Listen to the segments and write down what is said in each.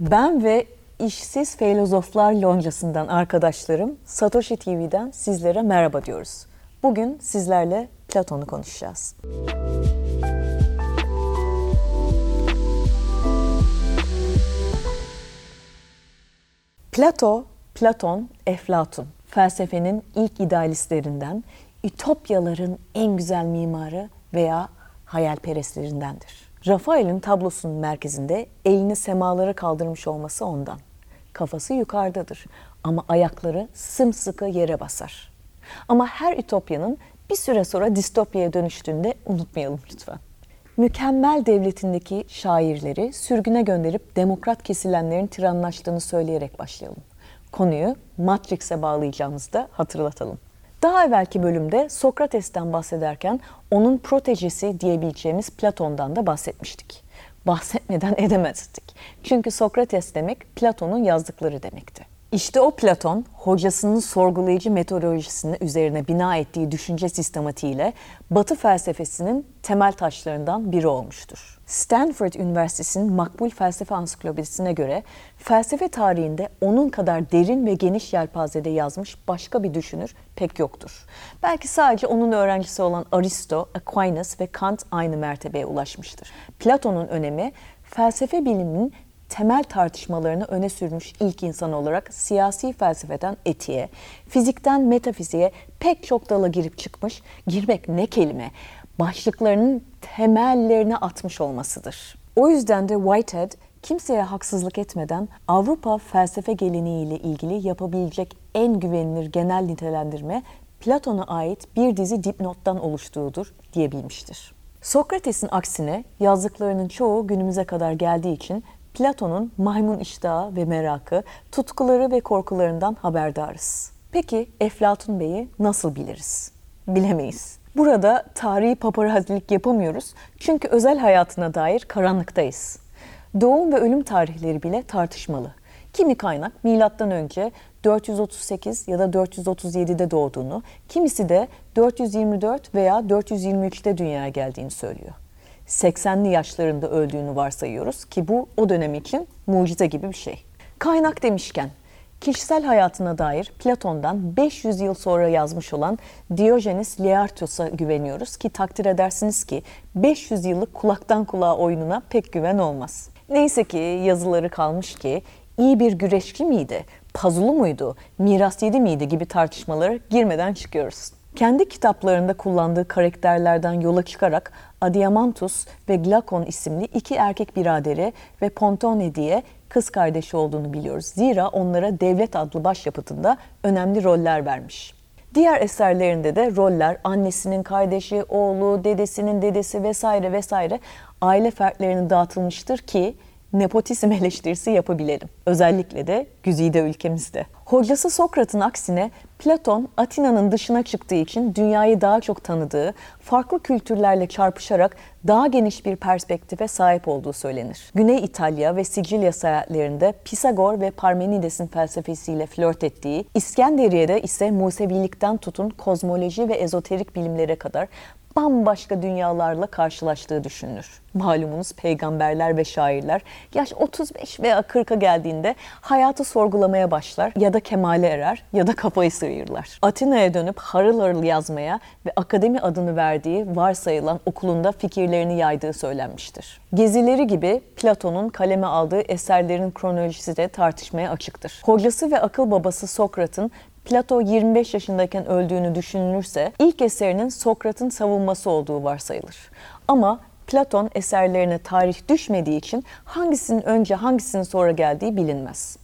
Ben ve işsiz filozoflar loncasından arkadaşlarım Satoshi TV'den sizlere merhaba diyoruz. Bugün sizlerle Platon'u konuşacağız. Plato, Platon, Eflatun felsefenin ilk idealistlerinden, ütopyaların en güzel mimarı veya hayalperestlerindendir. Rafael'in tablosunun merkezinde elini semalara kaldırmış olması ondan. Kafası yukarıdadır ama ayakları sımsıkı yere basar. Ama her ütopyanın bir süre sonra distopyaya dönüştüğünde unutmayalım lütfen. Mükemmel devletindeki şairleri sürgüne gönderip demokrat kesilenlerin tiranlaştığını söyleyerek başlayalım. Konuyu Matrix'e bağlayacağımızda hatırlatalım. Daha evvelki bölümde Sokrates'ten bahsederken onun protejesi diyebileceğimiz Platon'dan da bahsetmiştik. Bahsetmeden edemezdik. Çünkü Sokrates demek Platon'un yazdıkları demekti. İşte o Platon, hocasının sorgulayıcı metodolojisini üzerine bina ettiği düşünce sistematiğiyle Batı felsefesinin temel taşlarından biri olmuştur. Stanford Üniversitesi'nin makbul felsefe ansiklopedisine göre felsefe tarihinde onun kadar derin ve geniş yelpazede yazmış başka bir düşünür pek yoktur. Belki sadece onun öğrencisi olan Aristo, Aquinas ve Kant aynı mertebeye ulaşmıştır. Platon'un önemi felsefe biliminin temel tartışmalarını öne sürmüş ilk insan olarak siyasi felsefeden etiğe, fizikten metafiziğe pek çok dala girip çıkmış, girmek ne kelime, başlıklarının temellerine atmış olmasıdır. O yüzden de Whitehead kimseye haksızlık etmeden Avrupa felsefe geleneğiyle ilgili yapabilecek en güvenilir genel nitelendirme Platon'a ait bir dizi dipnottan oluştuğudur diyebilmiştir. Sokrates'in aksine yazdıklarının çoğu günümüze kadar geldiği için Platon'un maymun iştahı ve merakı, tutkuları ve korkularından haberdarız. Peki Eflatun Bey'i nasıl biliriz? Bilemeyiz. Burada tarihi paparazilik yapamıyoruz çünkü özel hayatına dair karanlıktayız. Doğum ve ölüm tarihleri bile tartışmalı. Kimi kaynak milattan önce 438 ya da 437'de doğduğunu, kimisi de 424 veya 423'te dünyaya geldiğini söylüyor. 80'li yaşlarında öldüğünü varsayıyoruz ki bu o dönem için mucize gibi bir şey. Kaynak demişken kişisel hayatına dair Platon'dan 500 yıl sonra yazmış olan Diogenes Laertios'a güveniyoruz ki takdir edersiniz ki 500 yıllık kulaktan kulağa oyununa pek güven olmaz. Neyse ki yazıları kalmış ki iyi bir güreşçi miydi, pazulu muydu, miras yedi miydi gibi tartışmalara girmeden çıkıyoruz. Kendi kitaplarında kullandığı karakterlerden yola çıkarak Adiamantus ve Glakon isimli iki erkek biraderi ve Pontone diye kız kardeşi olduğunu biliyoruz. Zira onlara devlet adlı başyapıtında önemli roller vermiş. Diğer eserlerinde de roller annesinin kardeşi, oğlu, dedesinin dedesi vesaire vesaire aile fertlerine dağıtılmıştır ki nepotizm eleştirisi yapabilelim. Özellikle de güzide ülkemizde. Hocası Sokrat'ın aksine Platon Atina'nın dışına çıktığı için dünyayı daha çok tanıdığı, farklı kültürlerle çarpışarak daha geniş bir perspektife sahip olduğu söylenir. Güney İtalya ve Sicilya seyahatlerinde Pisagor ve Parmenides'in felsefesiyle flört ettiği, İskenderiye'de ise Musevilikten tutun kozmoloji ve ezoterik bilimlere kadar bambaşka dünyalarla karşılaştığı düşünülür. Malumunuz peygamberler ve şairler yaş 35 veya 40'a geldiğinde hayatı sorgulamaya başlar ya da kemale erer ya da kafayı sıyırırlar. Atina'ya dönüp harıl harıl yazmaya ve akademi adını verdiği varsayılan okulunda fikirlerini yaydığı söylenmiştir. Gezileri gibi Platon'un kaleme aldığı eserlerin kronolojisi de tartışmaya açıktır. Hocası ve akıl babası Sokrat'ın Plato 25 yaşındayken öldüğünü düşünülürse ilk eserinin Sokrat'ın savunması olduğu varsayılır. Ama Platon eserlerine tarih düşmediği için hangisinin önce hangisinin sonra geldiği bilinmez.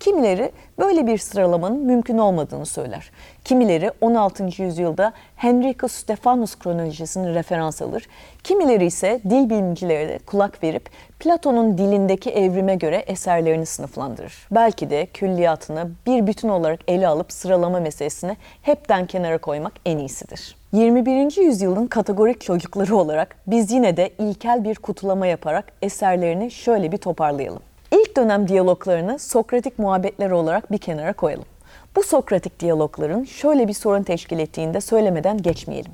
Kimileri böyle bir sıralamanın mümkün olmadığını söyler. Kimileri 16. yüzyılda Henricus Stephanus kronolojisini referans alır. Kimileri ise dil bilimcileri kulak verip Platon'un dilindeki evrime göre eserlerini sınıflandırır. Belki de külliyatını bir bütün olarak ele alıp sıralama meselesini hepten kenara koymak en iyisidir. 21. yüzyılın kategorik çocukları olarak biz yine de ilkel bir kutulama yaparak eserlerini şöyle bir toparlayalım. İlk dönem diyaloglarını Sokratik muhabbetler olarak bir kenara koyalım. Bu Sokratik diyalogların şöyle bir sorun teşkil ettiğini de söylemeden geçmeyelim.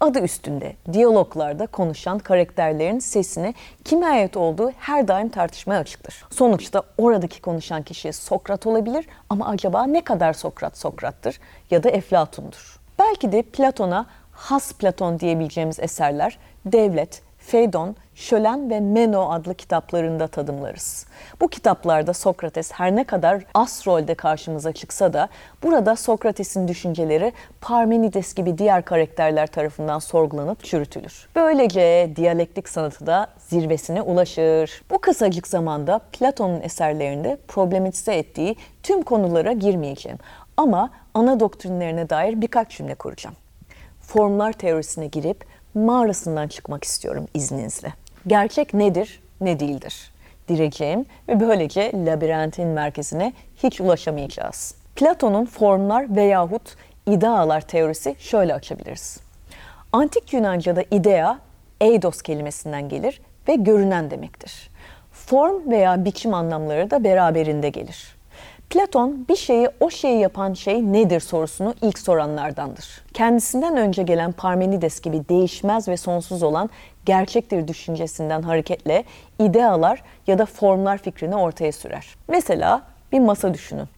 Adı üstünde diyaloglarda konuşan karakterlerin sesine kime ait olduğu her daim tartışmaya açıktır. Sonuçta oradaki konuşan kişi Sokrat olabilir ama acaba ne kadar Sokrat Sokrat'tır ya da Eflatun'dur? Belki de Platon'a has Platon diyebileceğimiz eserler Devlet, Feydon, Şölen ve Meno adlı kitaplarında tadımlarız. Bu kitaplarda Sokrates her ne kadar as rolde karşımıza çıksa da burada Sokrates'in düşünceleri Parmenides gibi diğer karakterler tarafından sorgulanıp çürütülür. Böylece diyalektik sanatı da zirvesine ulaşır. Bu kısacık zamanda Platon'un eserlerinde problematize ettiği tüm konulara girmeyeceğim. Ama ana doktrinlerine dair birkaç cümle kuracağım. Formlar teorisine girip mağarasından çıkmak istiyorum izninizle. Gerçek nedir, ne değildir? Direceğim ve böylece labirentin merkezine hiç ulaşamayacağız. Platon'un formlar veyahut idealar teorisi şöyle açabiliriz. Antik Yunanca'da idea, eidos kelimesinden gelir ve görünen demektir. Form veya biçim anlamları da beraberinde gelir. Platon bir şeyi o şeyi yapan şey nedir sorusunu ilk soranlardandır. Kendisinden önce gelen Parmenides gibi değişmez ve sonsuz olan gerçektir düşüncesinden hareketle idealar ya da formlar fikrini ortaya sürer. Mesela bir masa düşünün.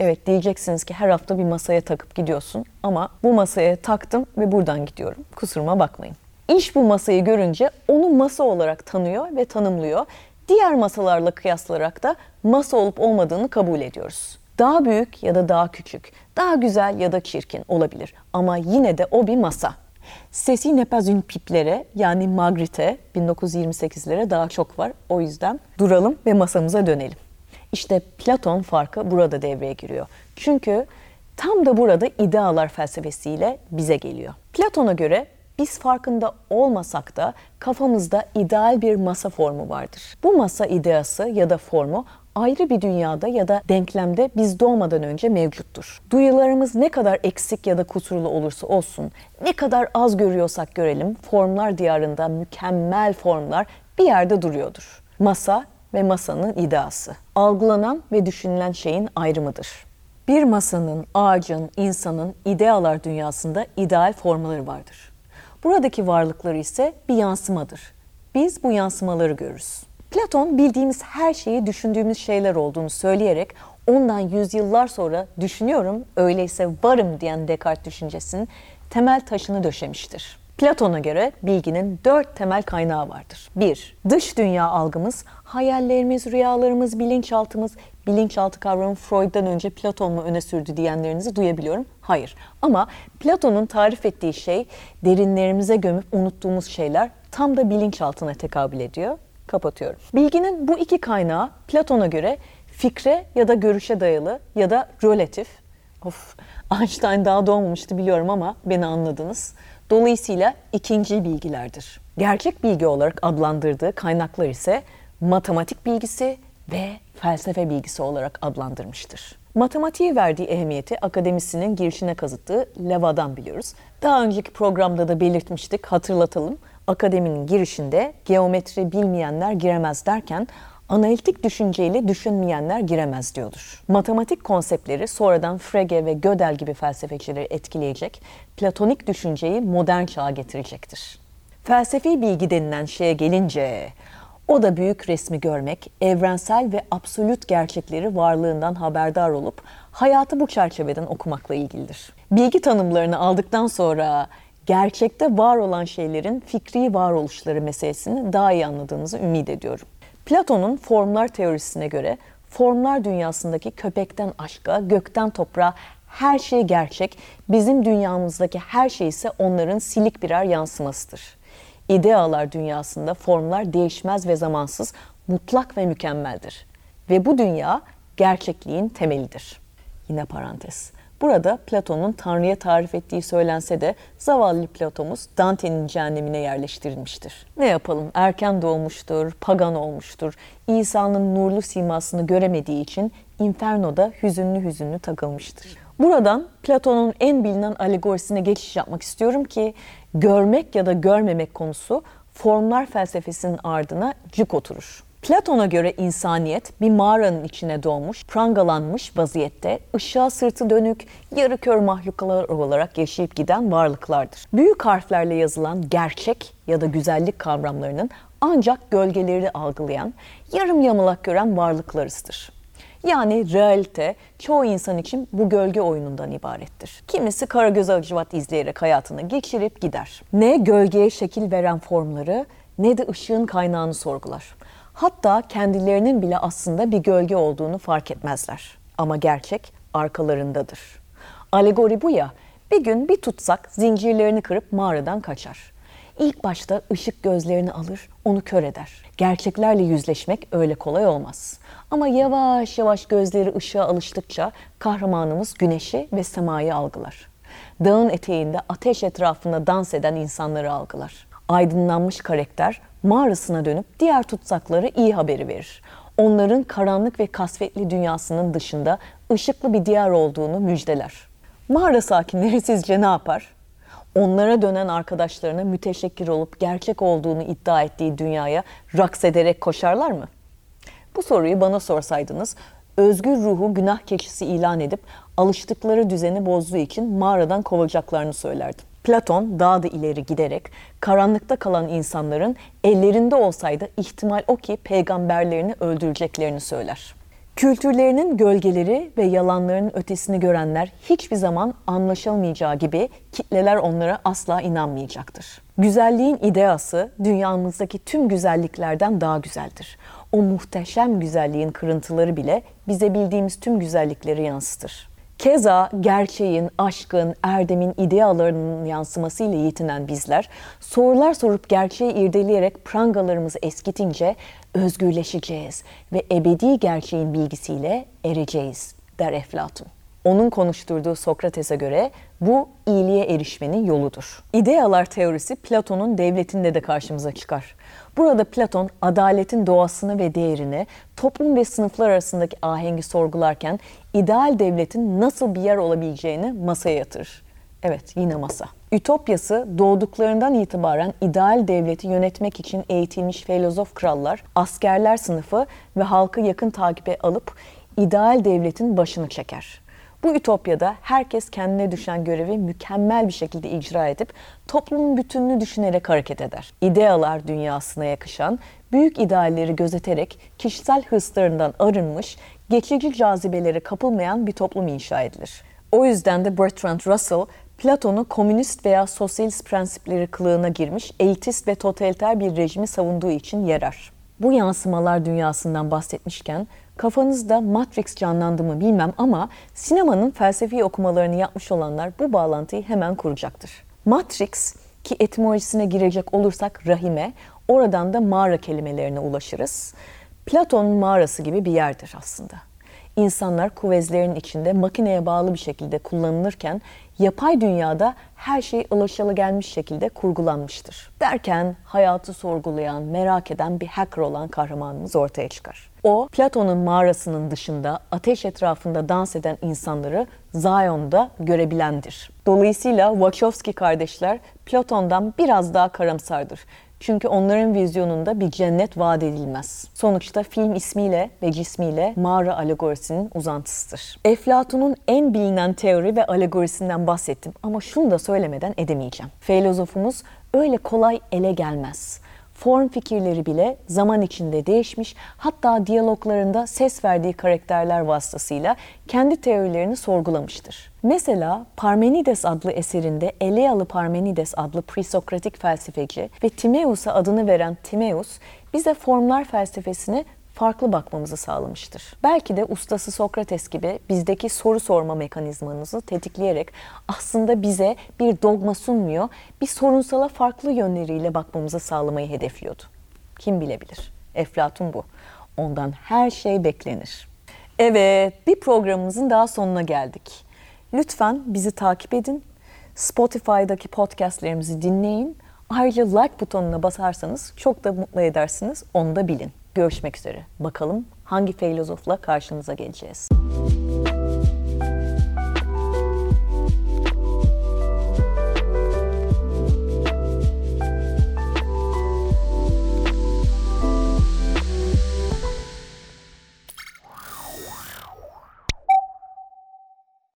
Evet diyeceksiniz ki her hafta bir masaya takıp gidiyorsun ama bu masaya taktım ve buradan gidiyorum. Kusuruma bakmayın. İş bu masayı görünce onu masa olarak tanıyor ve tanımlıyor diğer masalarla kıyaslayarak da masa olup olmadığını kabul ediyoruz. Daha büyük ya da daha küçük, daha güzel ya da çirkin olabilir ama yine de o bir masa. Sesi ne piplere yani Magritte 1928'lere daha çok var. O yüzden duralım ve masamıza dönelim. İşte Platon farkı burada devreye giriyor. Çünkü tam da burada idealar felsefesiyle bize geliyor. Platon'a göre biz farkında olmasak da kafamızda ideal bir masa formu vardır. Bu masa ideası ya da formu ayrı bir dünyada ya da denklemde biz doğmadan önce mevcuttur. Duyularımız ne kadar eksik ya da kusurlu olursa olsun, ne kadar az görüyorsak görelim, formlar diyarında mükemmel formlar bir yerde duruyordur. Masa ve masanın ideası. Algılanan ve düşünülen şeyin ayrımıdır. Bir masanın, ağacın, insanın idealar dünyasında ideal formları vardır. Buradaki varlıkları ise bir yansımadır. Biz bu yansımaları görürüz. Platon bildiğimiz her şeyi düşündüğümüz şeyler olduğunu söyleyerek ondan yüzyıllar sonra düşünüyorum öyleyse varım diyen Descartes düşüncesinin temel taşını döşemiştir. Platon'a göre bilginin dört temel kaynağı vardır. Bir, dış dünya algımız, hayallerimiz, rüyalarımız, bilinçaltımız, bilinçaltı kavramı Freud'dan önce Platon mu öne sürdü diyenlerinizi duyabiliyorum. Hayır. Ama Platon'un tarif ettiği şey derinlerimize gömüp unuttuğumuz şeyler tam da bilinçaltına tekabül ediyor. Kapatıyorum. Bilginin bu iki kaynağı Platon'a göre fikre ya da görüşe dayalı ya da relatif. Of, Einstein daha doğmamıştı biliyorum ama beni anladınız. Dolayısıyla ikinci bilgilerdir. Gerçek bilgi olarak adlandırdığı kaynaklar ise matematik bilgisi ve felsefe bilgisi olarak adlandırmıştır. Matematiğe verdiği ehemmiyeti akademisinin girişine kazıttığı Leva'dan biliyoruz. Daha önceki programda da belirtmiştik, hatırlatalım. Akademinin girişinde geometri bilmeyenler giremez derken analitik düşünceyle düşünmeyenler giremez diyordur. Matematik konseptleri sonradan Frege ve Gödel gibi felsefecileri etkileyecek, platonik düşünceyi modern çağa getirecektir. Felsefi bilgi denilen şeye gelince o da büyük resmi görmek, evrensel ve absolut gerçekleri varlığından haberdar olup hayatı bu çerçeveden okumakla ilgilidir. Bilgi tanımlarını aldıktan sonra gerçekte var olan şeylerin fikri varoluşları meselesini daha iyi anladığınızı ümit ediyorum. Platon'un formlar teorisine göre formlar dünyasındaki köpekten aşka, gökten toprağa her şey gerçek, bizim dünyamızdaki her şey ise onların silik birer yansımasıdır. İdealar dünyasında formlar değişmez ve zamansız, mutlak ve mükemmeldir. Ve bu dünya gerçekliğin temelidir. Yine parantez. Burada Platon'un Tanrı'ya tarif ettiği söylense de zavallı Platomuz Dante'nin cehennemine yerleştirilmiştir. Ne yapalım erken doğmuştur, pagan olmuştur. İsa'nın nurlu simasını göremediği için Inferno'da hüzünlü hüzünlü takılmıştır. Buradan Platon'un en bilinen alegorisine geçiş yapmak istiyorum ki görmek ya da görmemek konusu formlar felsefesinin ardına cuk oturur. Platon'a göre insaniyet bir mağaranın içine doğmuş, prangalanmış vaziyette ışığa sırtı dönük, yarı kör mahluklar olarak yaşayıp giden varlıklardır. Büyük harflerle yazılan gerçek ya da güzellik kavramlarının ancak gölgeleri algılayan, yarım yamalak gören varlıklarızdır. Yani realite çoğu insan için bu gölge oyunundan ibarettir. Kimisi Karagöz Acıvat izleyerek hayatını geçirip gider. Ne gölgeye şekil veren formları ne de ışığın kaynağını sorgular. Hatta kendilerinin bile aslında bir gölge olduğunu fark etmezler. Ama gerçek arkalarındadır. Alegori bu ya, bir gün bir tutsak zincirlerini kırıp mağaradan kaçar. İlk başta ışık gözlerini alır, onu kör eder. Gerçeklerle yüzleşmek öyle kolay olmaz. Ama yavaş yavaş gözleri ışığa alıştıkça kahramanımız güneşi ve semayı algılar. Dağın eteğinde ateş etrafında dans eden insanları algılar. Aydınlanmış karakter mağarasına dönüp diğer tutsakları iyi haberi verir. Onların karanlık ve kasvetli dünyasının dışında ışıklı bir diyar olduğunu müjdeler. Mağara sakinleri sizce ne yapar? Onlara dönen arkadaşlarına müteşekkir olup gerçek olduğunu iddia ettiği dünyaya raks ederek koşarlar mı? Bu soruyu bana sorsaydınız özgür ruhu günah keçisi ilan edip alıştıkları düzeni bozduğu için mağaradan kovacaklarını söylerdim. Platon daha da ileri giderek karanlıkta kalan insanların ellerinde olsaydı ihtimal o ki peygamberlerini öldüreceklerini söyler. Kültürlerinin gölgeleri ve yalanların ötesini görenler hiçbir zaman anlaşılmayacağı gibi kitleler onlara asla inanmayacaktır. Güzelliğin ideası dünyamızdaki tüm güzelliklerden daha güzeldir. O muhteşem güzelliğin kırıntıları bile bize bildiğimiz tüm güzellikleri yansıtır. Keza gerçeğin, aşkın, erdemin idealarının yansımasıyla yetinen bizler, sorular sorup gerçeği irdeleyerek prangalarımızı eskitince özgürleşeceğiz ve ebedi gerçeğin bilgisiyle ereceğiz, der Eflatun. Onun konuşturduğu Sokrates'e göre bu iyiliğe erişmenin yoludur. İdealar teorisi Platon'un devletinde de karşımıza çıkar. Burada Platon adaletin doğasını ve değerini, toplum ve sınıflar arasındaki ahengi sorgularken ideal devletin nasıl bir yer olabileceğini masaya yatırır. Evet, yine masa. Ütopyası doğduklarından itibaren ideal devleti yönetmek için eğitilmiş filozof krallar, askerler sınıfı ve halkı yakın takibe alıp ideal devletin başını çeker. Bu ütopyada herkes kendine düşen görevi mükemmel bir şekilde icra edip toplumun bütününü düşünerek hareket eder. İdealar dünyasına yakışan, büyük idealleri gözeterek kişisel hırslarından arınmış, geçici cazibelere kapılmayan bir toplum inşa edilir. O yüzden de Bertrand Russell Platon'u komünist veya sosyalist prensipleri kılığına girmiş, elitist ve totaliter bir rejimi savunduğu için yerer. Bu yansımalar dünyasından bahsetmişken kafanızda Matrix canlandı mı bilmem ama sinemanın felsefi okumalarını yapmış olanlar bu bağlantıyı hemen kuracaktır. Matrix ki etimolojisine girecek olursak rahime, oradan da mağara kelimelerine ulaşırız. Platon'un mağarası gibi bir yerdir aslında. İnsanlar kuvvezlerin içinde makineye bağlı bir şekilde kullanılırken yapay dünyada her şey gelmiş şekilde kurgulanmıştır. Derken hayatı sorgulayan, merak eden bir hacker olan kahramanımız ortaya çıkar. O, Platon'un mağarasının dışında ateş etrafında dans eden insanları Zion'da görebilendir. Dolayısıyla Wachowski kardeşler Platon'dan biraz daha karamsardır çünkü onların vizyonunda bir cennet vaat edilmez. Sonuçta film ismiyle ve cismiyle mağara alegorisinin uzantısıdır. Eflatun'un en bilinen teori ve alegorisinden bahsettim ama şunu da söylemeden edemeyeceğim. Filozofumuz öyle kolay ele gelmez form fikirleri bile zaman içinde değişmiş, hatta diyaloglarında ses verdiği karakterler vasıtasıyla kendi teorilerini sorgulamıştır. Mesela Parmenides adlı eserinde Elealı Parmenides adlı presokratik felsefeci ve Timaeus'a adını veren Timaeus bize formlar felsefesini farklı bakmamızı sağlamıştır. Belki de ustası Sokrates gibi bizdeki soru sorma mekanizmanızı tetikleyerek aslında bize bir dogma sunmuyor, bir sorunsala farklı yönleriyle bakmamızı sağlamayı hedefliyordu. Kim bilebilir? Eflatun bu. Ondan her şey beklenir. Evet, bir programımızın daha sonuna geldik. Lütfen bizi takip edin. Spotify'daki podcastlerimizi dinleyin. Ayrıca like butonuna basarsanız çok da mutlu edersiniz. Onu da bilin. Görüşmek üzere. Bakalım hangi filozofla karşınıza geleceğiz. Müzik